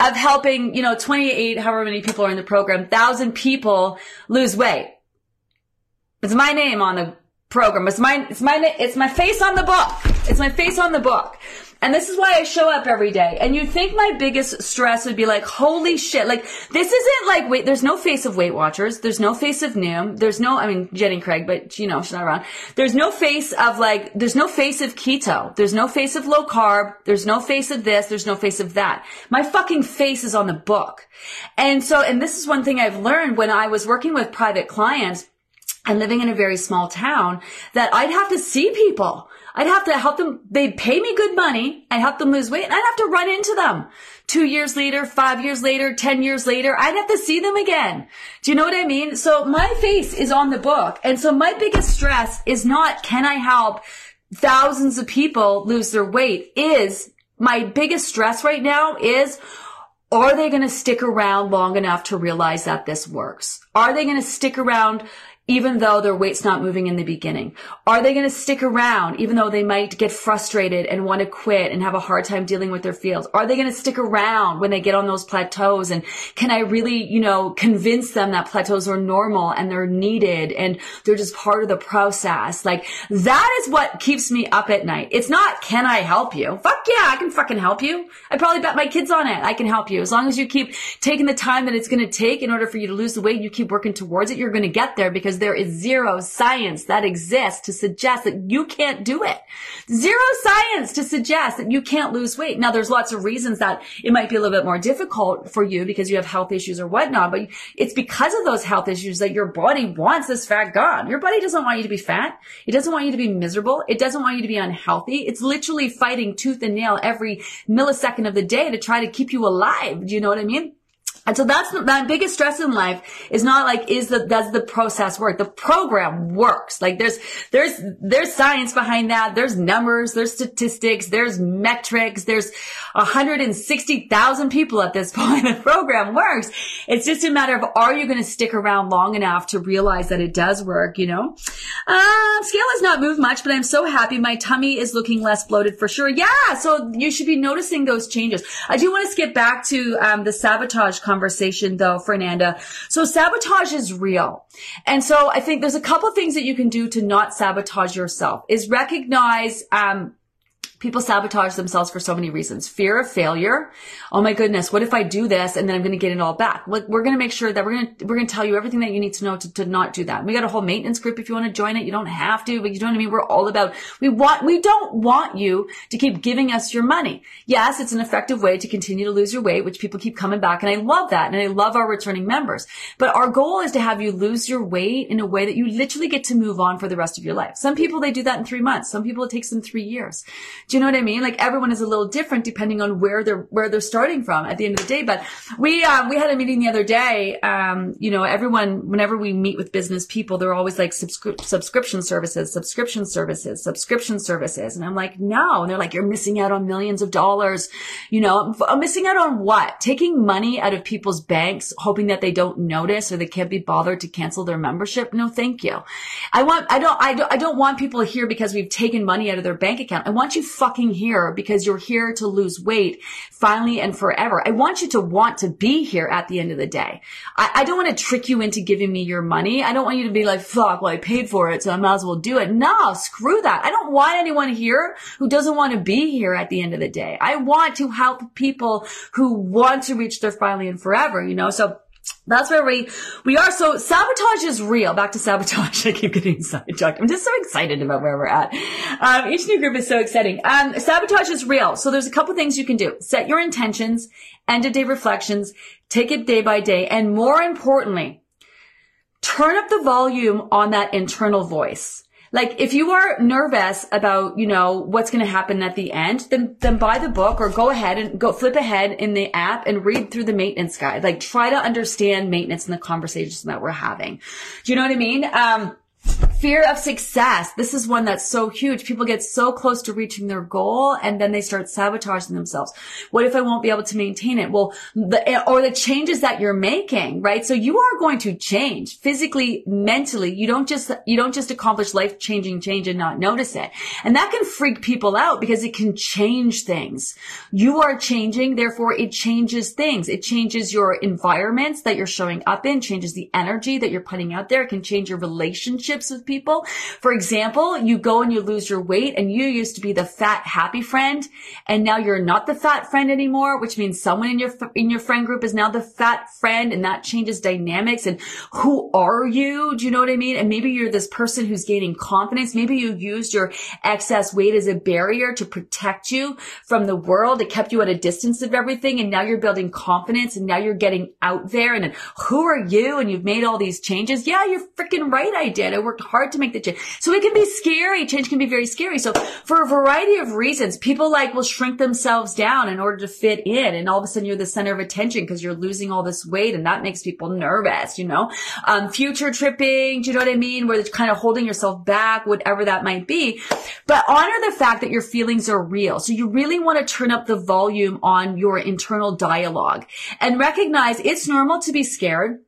of helping, you know, 28, however many people are in the program, thousand people lose weight. It's my name on the program. It's my, it's my, it's my face on the book. It's my face on the book. And this is why I show up every day. And you'd think my biggest stress would be like, holy shit. Like, this isn't like, wait, there's no face of Weight Watchers. There's no face of Noom. There's no, I mean, Jenny Craig, but you know, she's not around. There's no face of like, there's no face of keto. There's no face of low carb. There's no face of this. There's no face of that. My fucking face is on the book. And so, and this is one thing I've learned when I was working with private clients and living in a very small town that I'd have to see people. I'd have to help them. They'd pay me good money. I'd help them lose weight and I'd have to run into them two years later, five years later, 10 years later. I'd have to see them again. Do you know what I mean? So my face is on the book. And so my biggest stress is not, can I help thousands of people lose their weight is my biggest stress right now is are they going to stick around long enough to realize that this works? Are they going to stick around even though their weight's not moving in the beginning? Are they going to stick around even though they might get frustrated and want to quit and have a hard time dealing with their feels? Are they going to stick around when they get on those plateaus? And can I really, you know, convince them that plateaus are normal and they're needed and they're just part of the process? Like that is what keeps me up at night. It's not, can I help you? Fuck yeah, I can fucking help you. I probably bet my kids on it. I can help you. As long as you keep taking the time that it's going to take in order for you to lose the weight, you keep working towards it, you're going to get there because there is zero science that exists to suggest that you can't do it. Zero science to suggest that you can't lose weight. Now there's lots of reasons that it might be a little bit more difficult for you because you have health issues or whatnot, but it's because of those health issues that your body wants this fat gone. Your body doesn't want you to be fat. It doesn't want you to be miserable. It doesn't want you to be unhealthy. It's literally fighting tooth and nail every millisecond of the day to try to keep you alive. Do you know what I mean? And so that's my biggest stress in life is not like, is the, does the process work? The program works. Like there's, there's, there's science behind that. There's numbers, there's statistics, there's metrics, there's 160,000 people at this point. The program works. It's just a matter of, are you going to stick around long enough to realize that it does work, you know? Uh, scale has not moved much, but I'm so happy. My tummy is looking less bloated for sure. Yeah. So you should be noticing those changes. I do want to skip back to, um, the sabotage conversation though, Fernanda. So sabotage is real. And so I think there's a couple things that you can do to not sabotage yourself is recognize, um, People sabotage themselves for so many reasons. Fear of failure. Oh my goodness. What if I do this and then I'm going to get it all back? We're going to make sure that we're going to, we're going to tell you everything that you need to know to, to not do that. We got a whole maintenance group. If you want to join it, you don't have to, but you know what I mean? We're all about, we want, we don't want you to keep giving us your money. Yes, it's an effective way to continue to lose your weight, which people keep coming back. And I love that. And I love our returning members, but our goal is to have you lose your weight in a way that you literally get to move on for the rest of your life. Some people, they do that in three months. Some people, it takes them three years. Do you know what I mean? Like everyone is a little different depending on where they're where they're starting from at the end of the day. But we um, we had a meeting the other day. Um, you know, everyone whenever we meet with business people, they're always like subscri- subscription services, subscription services, subscription services, and I'm like, no. And they're like, you're missing out on millions of dollars. You know, I'm missing out on what? Taking money out of people's banks, hoping that they don't notice or they can't be bothered to cancel their membership. No, thank you. I want I don't I don't I don't want people here because we've taken money out of their bank account. I want you fucking here because you're here to lose weight finally and forever. I want you to want to be here at the end of the day. I, I don't want to trick you into giving me your money. I don't want you to be like, fuck, well, I paid for it, so I might as well do it. No, screw that. I don't want anyone here who doesn't want to be here at the end of the day. I want to help people who want to reach their finally and forever, you know? So that's where we we are. So sabotage is real. Back to sabotage. I keep getting sidetracked. I'm just so excited about where we're at. Um, each new group is so exciting. Um, sabotage is real. So there's a couple things you can do. Set your intentions, end of day reflections, take it day by day, and more importantly, turn up the volume on that internal voice. Like if you are nervous about, you know, what's going to happen at the end, then, then buy the book or go ahead and go flip ahead in the app and read through the maintenance guide. Like try to understand maintenance and the conversations that we're having. Do you know what I mean? Um, Fear of success. This is one that's so huge. People get so close to reaching their goal and then they start sabotaging themselves. What if I won't be able to maintain it? Well, the, or the changes that you're making, right? So you are going to change physically, mentally. You don't just, you don't just accomplish life changing change and not notice it. And that can freak people out because it can change things. You are changing. Therefore it changes things. It changes your environments that you're showing up in, changes the energy that you're putting out there. It can change your relationships with people. For example, you go and you lose your weight and you used to be the fat, happy friend. And now you're not the fat friend anymore, which means someone in your, in your friend group is now the fat friend and that changes dynamics. And who are you? Do you know what I mean? And maybe you're this person who's gaining confidence. Maybe you used your excess weight as a barrier to protect you from the world. It kept you at a distance of everything. And now you're building confidence and now you're getting out there. And who are you? And you've made all these changes. Yeah, you're freaking right. I did. I worked hard to make the change. So it can be scary. Change can be very scary. So for a variety of reasons, people like will shrink themselves down in order to fit in. And all of a sudden you're the center of attention because you're losing all this weight and that makes people nervous, you know? Um, future tripping. Do you know what I mean? Where it's kind of holding yourself back, whatever that might be. But honor the fact that your feelings are real. So you really want to turn up the volume on your internal dialogue and recognize it's normal to be scared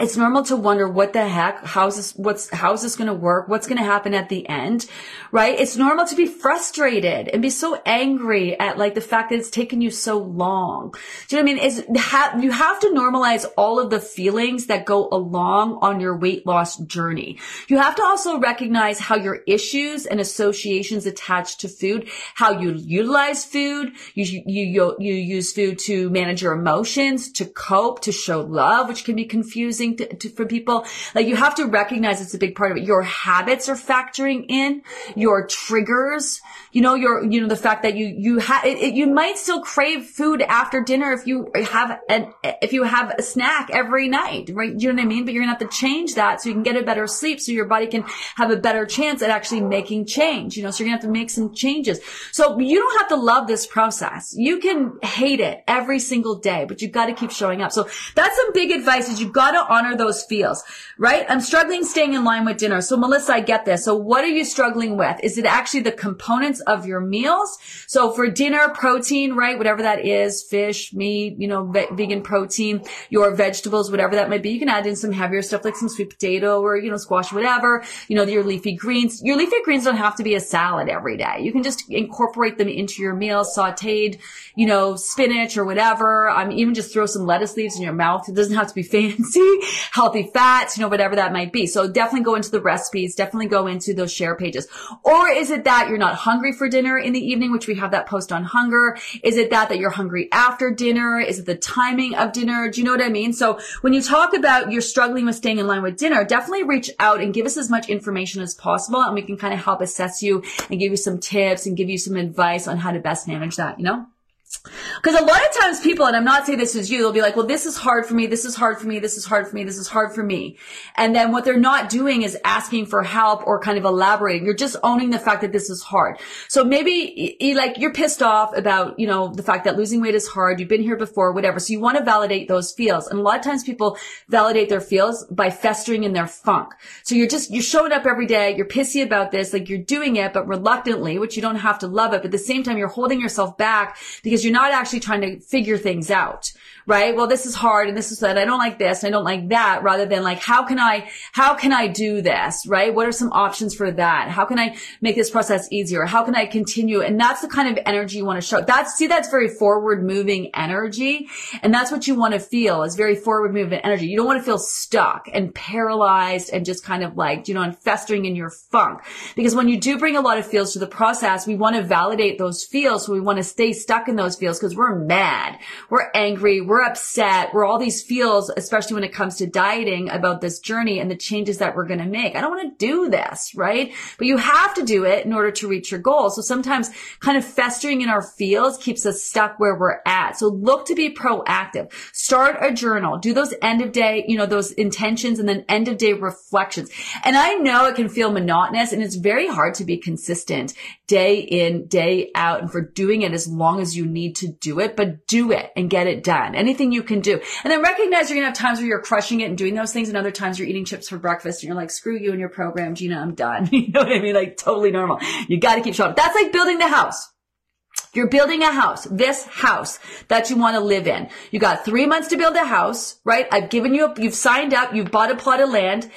it's normal to wonder what the heck, how's this, what's, how's this going to work? What's going to happen at the end? Right? It's normal to be frustrated and be so angry at like the fact that it's taken you so long. Do you know what I mean? Is ha- you have to normalize all of the feelings that go along on your weight loss journey. You have to also recognize how your issues and associations attached to food, how you utilize food, you, you, you, you use food to manage your emotions, to cope, to show love, which can be confusing confusing to, to, for people. Like you have to recognize it's a big part of it. Your habits are factoring in, your triggers, you know, your, you know, the fact that you, you have, you might still crave food after dinner if you have an, if you have a snack every night, right? You know what I mean? But you're gonna have to change that so you can get a better sleep so your body can have a better chance at actually making change, you know, so you're gonna have to make some changes. So you don't have to love this process. You can hate it every single day, but you've got to keep showing up. So that's some big advice is you've got to honor those feels, right? I'm struggling staying in line with dinner. So Melissa, I get this. So what are you struggling with? Is it actually the components of your meals? So for dinner, protein, right? Whatever that is, fish, meat, you know, ve- vegan protein, your vegetables, whatever that might be. You can add in some heavier stuff like some sweet potato or, you know, squash, whatever, you know, your leafy greens. Your leafy greens don't have to be a salad every day. You can just incorporate them into your meals, sauteed, you know, spinach or whatever. Um, even just throw some lettuce leaves in your mouth. It doesn't have to be fancy healthy fats, you know, whatever that might be. So definitely go into the recipes, definitely go into those share pages. Or is it that you're not hungry for dinner in the evening, which we have that post on hunger? Is it that that you're hungry after dinner? Is it the timing of dinner? Do you know what I mean? So when you talk about you're struggling with staying in line with dinner, definitely reach out and give us as much information as possible and we can kind of help assess you and give you some tips and give you some advice on how to best manage that, you know? Because a lot of times people, and I'm not saying this is you, they'll be like, well, this is hard for me. This is hard for me. This is hard for me. This is hard for me. And then what they're not doing is asking for help or kind of elaborating. You're just owning the fact that this is hard. So maybe like you're pissed off about, you know, the fact that losing weight is hard. You've been here before, whatever. So you want to validate those feels. And a lot of times people validate their feels by festering in their funk. So you're just, you're showing up every day. You're pissy about this. Like you're doing it, but reluctantly, which you don't have to love it. But at the same time, you're holding yourself back because you're not actually trying to figure things out right? Well, this is hard and this is that. I don't like this. I don't like that rather than like, how can I, how can I do this? Right? What are some options for that? How can I make this process easier? How can I continue? And that's the kind of energy you want to show. That's, see, that's very forward moving energy. And that's what you want to feel is very forward moving energy. You don't want to feel stuck and paralyzed and just kind of like, you know, and festering in your funk. Because when you do bring a lot of feels to the process, we want to validate those feels. So we want to stay stuck in those feels because we're mad. We're angry. We're we're upset, we're all these feels, especially when it comes to dieting about this journey and the changes that we're going to make. I don't want to do this, right? But you have to do it in order to reach your goal. So sometimes kind of festering in our feels keeps us stuck where we're at. So look to be proactive. Start a journal. Do those end of day, you know, those intentions and then end of day reflections. And I know it can feel monotonous and it's very hard to be consistent day in, day out and for doing it as long as you need to do it, but do it and get it done anything you can do. And then recognize you're going to have times where you're crushing it and doing those things and other times you're eating chips for breakfast and you're like, screw you and your program, Gina, I'm done. you know what I mean? Like totally normal. You got to keep showing up. That's like building the house. You're building a house, this house that you want to live in. You got three months to build a house, right? I've given you, a, you've signed up, you've bought a plot of land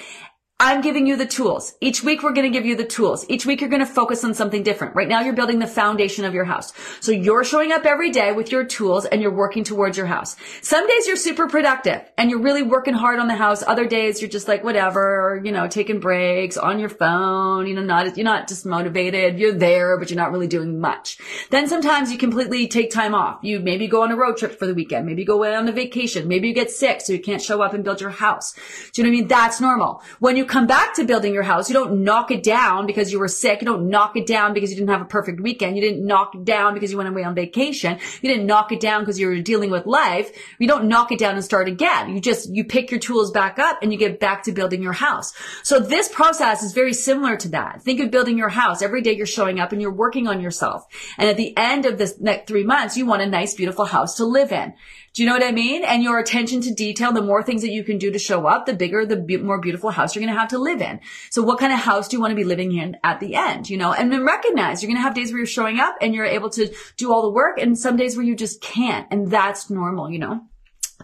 I'm giving you the tools. Each week we're going to give you the tools. Each week you're going to focus on something different. Right now you're building the foundation of your house. So you're showing up every day with your tools and you're working towards your house. Some days you're super productive and you're really working hard on the house. Other days you're just like whatever, you know, taking breaks on your phone, you know, not, you're not just motivated. You're there, but you're not really doing much. Then sometimes you completely take time off. You maybe go on a road trip for the weekend. Maybe you go away on a vacation. Maybe you get sick so you can't show up and build your house. Do you know what I mean? That's normal. When you you come back to building your house, you don't knock it down because you were sick. You don't knock it down because you didn't have a perfect weekend. You didn't knock it down because you went away on vacation. You didn't knock it down because you were dealing with life. You don't knock it down and start again. You just, you pick your tools back up and you get back to building your house. So this process is very similar to that. Think of building your house. Every day you're showing up and you're working on yourself. And at the end of this next three months, you want a nice, beautiful house to live in. Do you know what I mean? And your attention to detail, the more things that you can do to show up, the bigger, the be- more beautiful house you're going to have to live in. So what kind of house do you want to be living in at the end? You know, and then recognize you're going to have days where you're showing up and you're able to do all the work and some days where you just can't. And that's normal, you know?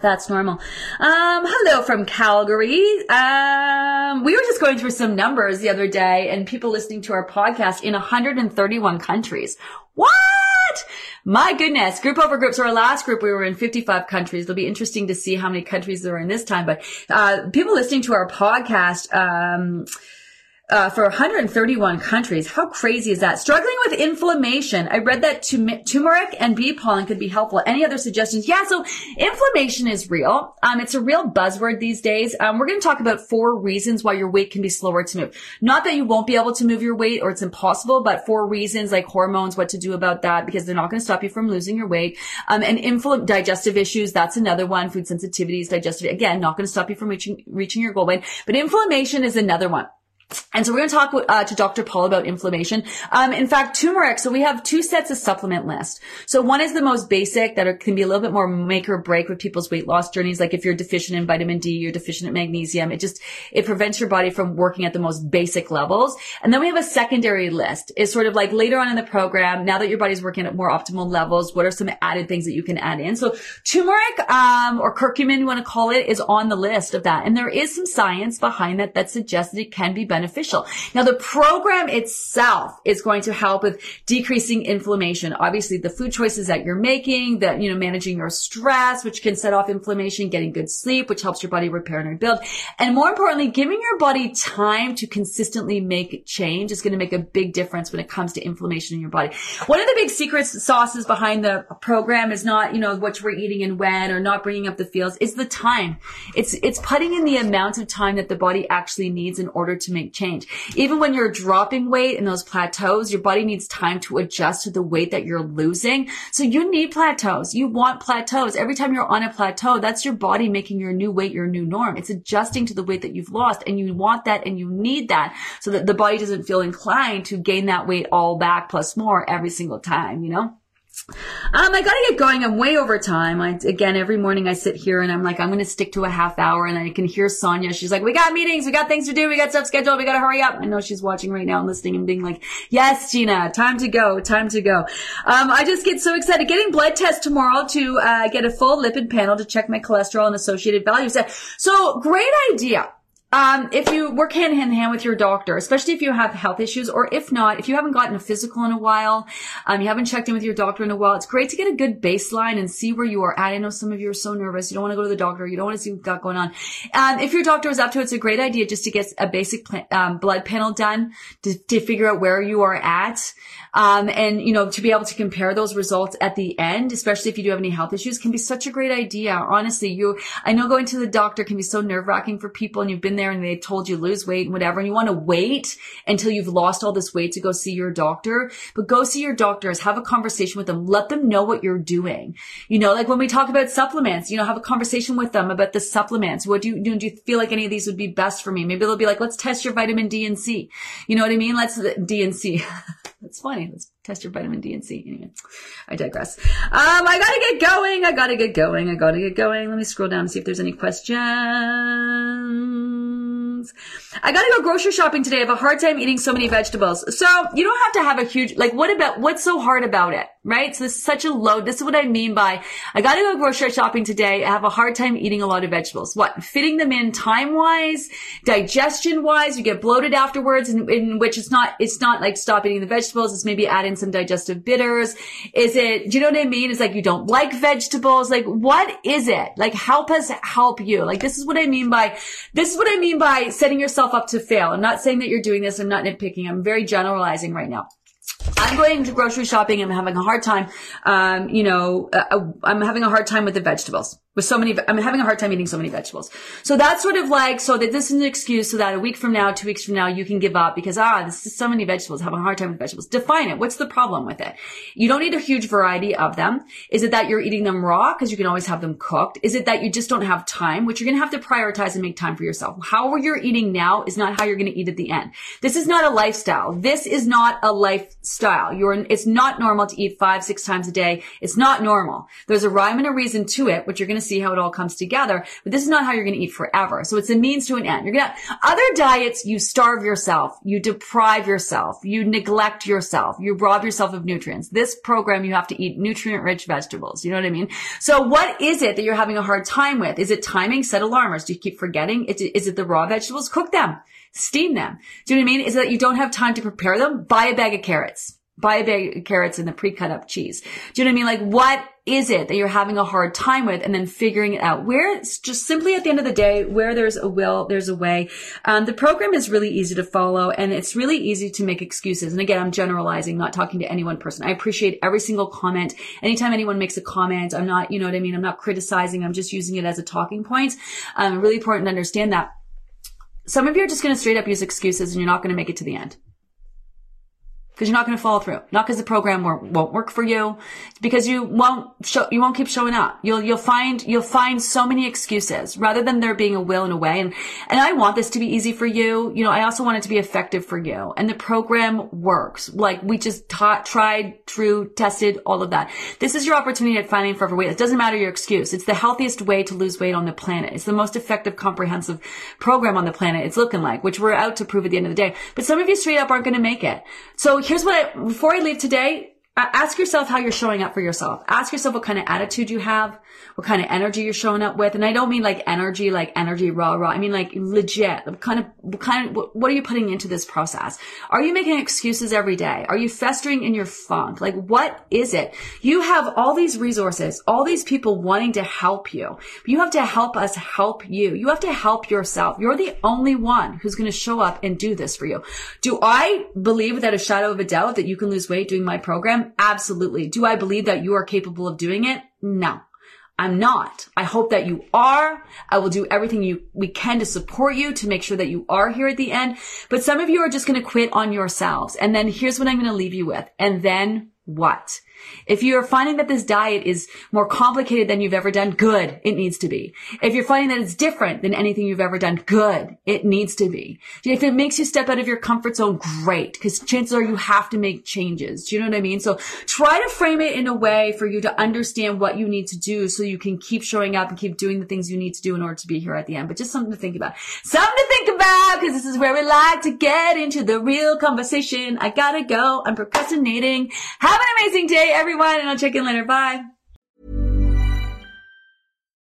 That's normal. Um, hello from Calgary. Um, we were just going through some numbers the other day and people listening to our podcast in 131 countries. What? My goodness, group over group. So our last group, we were in 55 countries. It'll be interesting to see how many countries there are in this time. But uh, people listening to our podcast, um, uh, for 131 countries. How crazy is that? Struggling with inflammation. I read that turmeric and bee pollen could be helpful. Any other suggestions? Yeah, so inflammation is real. Um, it's a real buzzword these days. Um, we're going to talk about four reasons why your weight can be slower to move. Not that you won't be able to move your weight or it's impossible, but four reasons like hormones, what to do about that because they're not going to stop you from losing your weight. Um, and infl- digestive issues, that's another one. Food sensitivities, digestive, again, not going to stop you from reaching, reaching your goal weight. But inflammation is another one. And so we're going to talk uh, to Dr. Paul about inflammation. Um, in fact, turmeric. So we have two sets of supplement list. So one is the most basic that are, can be a little bit more make or break with people's weight loss journeys. Like if you're deficient in vitamin D, you're deficient in magnesium. It just, it prevents your body from working at the most basic levels. And then we have a secondary list. It's sort of like later on in the program, now that your body's working at more optimal levels, what are some added things that you can add in? So turmeric, um, or curcumin, you want to call it, is on the list of that. And there is some science behind that that suggests that it can be beneficial beneficial. Now the program itself is going to help with decreasing inflammation. Obviously the food choices that you're making, that, you know, managing your stress, which can set off inflammation, getting good sleep, which helps your body repair and rebuild. And more importantly, giving your body time to consistently make change is going to make a big difference when it comes to inflammation in your body. One of the big secrets sauces behind the program is not, you know, what we're eating and when or not bringing up the feels. It's the time. It's, it's putting in the amount of time that the body actually needs in order to make change. Even when you're dropping weight in those plateaus, your body needs time to adjust to the weight that you're losing. So you need plateaus. You want plateaus. Every time you're on a plateau, that's your body making your new weight your new norm. It's adjusting to the weight that you've lost and you want that and you need that so that the body doesn't feel inclined to gain that weight all back plus more every single time, you know? Um, I gotta get going. I'm way over time. I, again, every morning I sit here and I'm like, I'm gonna stick to a half hour and I can hear Sonia. She's like, we got meetings, we got things to do, we got stuff scheduled, we gotta hurry up. I know she's watching right now and listening and being like, yes, Gina, time to go, time to go. Um, I just get so excited. Getting blood tests tomorrow to, uh, get a full lipid panel to check my cholesterol and associated values. So great idea. Um, if you work hand in hand with your doctor, especially if you have health issues, or if not, if you haven't gotten a physical in a while, um, you haven't checked in with your doctor in a while, it's great to get a good baseline and see where you are at. I know some of you are so nervous. You don't want to go to the doctor. You don't want to see what's got going on. Um, if your doctor is up to it, it's a great idea just to get a basic um, blood panel done to, to, figure out where you are at. Um, and, you know, to be able to compare those results at the end, especially if you do have any health issues can be such a great idea. Honestly, you, I know going to the doctor can be so nerve wracking for people and you've been there and they told you lose weight and whatever, and you want to wait until you've lost all this weight to go see your doctor, but go see your doctors, have a conversation with them, let them know what you're doing. You know, like when we talk about supplements, you know, have a conversation with them about the supplements. What do you, do you feel like any of these would be best for me? Maybe they'll be like, let's test your vitamin D and C. You know what I mean? Let's D and C. That's funny. Let's test your vitamin D and C. Anyway, I digress. Um, I gotta get going. I gotta get going. I gotta get going. Let me scroll down and see if there's any questions. I gotta go grocery shopping today. I have a hard time eating so many vegetables. So you don't have to have a huge, like, what about, what's so hard about it? Right? So this is such a load. This is what I mean by I got to go grocery shopping today. I have a hard time eating a lot of vegetables. What? Fitting them in time wise, digestion wise. You get bloated afterwards in, in which it's not, it's not like stop eating the vegetables. It's maybe add in some digestive bitters. Is it, do you know what I mean? It's like you don't like vegetables. Like what is it? Like help us help you. Like this is what I mean by, this is what I mean by setting yourself up to fail. I'm not saying that you're doing this. I'm not nitpicking. I'm very generalizing right now. I'm going to grocery shopping. I'm having a hard time. Um, you know, uh, uh, I'm having a hard time with the vegetables. With so many, I'm having a hard time eating so many vegetables. So that's sort of like, so that this is an excuse so that a week from now, two weeks from now, you can give up because, ah, this is so many vegetables, having a hard time with vegetables. Define it. What's the problem with it? You don't need a huge variety of them. Is it that you're eating them raw? Cause you can always have them cooked. Is it that you just don't have time, which you're going to have to prioritize and make time for yourself? How you're eating now is not how you're going to eat at the end. This is not a lifestyle. This is not a lifestyle. You're, it's not normal to eat five, six times a day. It's not normal. There's a rhyme and a reason to it, which you're going to see how it all comes together. But this is not how you're going to eat forever. So it's a means to an end. You're going to, other diets, you starve yourself. You deprive yourself. You neglect yourself. You rob yourself of nutrients. This program, you have to eat nutrient rich vegetables. You know what I mean? So what is it that you're having a hard time with? Is it timing? Set alarmers. Do you keep forgetting? Is it the raw vegetables? Cook them. Steam them. Do you know what I mean? Is it that you don't have time to prepare them? Buy a bag of carrots buy a bag of carrots and the pre-cut up cheese. Do you know what I mean? Like, what is it that you're having a hard time with? And then figuring it out. Where it's just simply at the end of the day, where there's a will, there's a way. Um, the program is really easy to follow and it's really easy to make excuses. And again, I'm generalizing, not talking to any one person. I appreciate every single comment. Anytime anyone makes a comment, I'm not, you know what I mean? I'm not criticizing. I'm just using it as a talking point. Um, really important to understand that. Some of you are just going to straight up use excuses and you're not going to make it to the end because you're not going to follow through. Not because the program won't work for you. Because you won't show, you won't keep showing up. You'll, you'll find, you'll find so many excuses rather than there being a will and a way. And, and I want this to be easy for you. You know, I also want it to be effective for you. And the program works. Like we just taught, tried, true, tested, all of that. This is your opportunity at finding forever weight. It doesn't matter your excuse. It's the healthiest way to lose weight on the planet. It's the most effective, comprehensive program on the planet. It's looking like, which we're out to prove at the end of the day. But some of you straight up aren't going to make it. So here's what I, before I leave today, ask yourself how you're showing up for yourself. Ask yourself what kind of attitude you have, what kind of energy you're showing up with. And I don't mean like energy, like energy raw, raw. I mean like legit. What kind of, what kind of, what, are you putting into this process? Are you making excuses every day? Are you festering in your funk? Like what is it? You have all these resources, all these people wanting to help you. You have to help us help you. You have to help yourself. You're the only one who's going to show up and do this for you. Do I believe without a shadow of a doubt that you can lose weight doing my program? Absolutely. Do I believe that you are capable of doing it? No. I'm not. I hope that you are. I will do everything you, we can to support you to make sure that you are here at the end. But some of you are just going to quit on yourselves. And then here's what I'm going to leave you with. And then what? If you're finding that this diet is more complicated than you've ever done, good. It needs to be. If you're finding that it's different than anything you've ever done, good. It needs to be. If it makes you step out of your comfort zone, great. Because chances are you have to make changes. Do you know what I mean? So try to frame it in a way for you to understand what you need to do so you can keep showing up and keep doing the things you need to do in order to be here at the end. But just something to think about. Something to think about because this is where we like to get into the real conversation. I gotta go. I'm procrastinating. Have an amazing day everyone, and I'll check in later. Bye.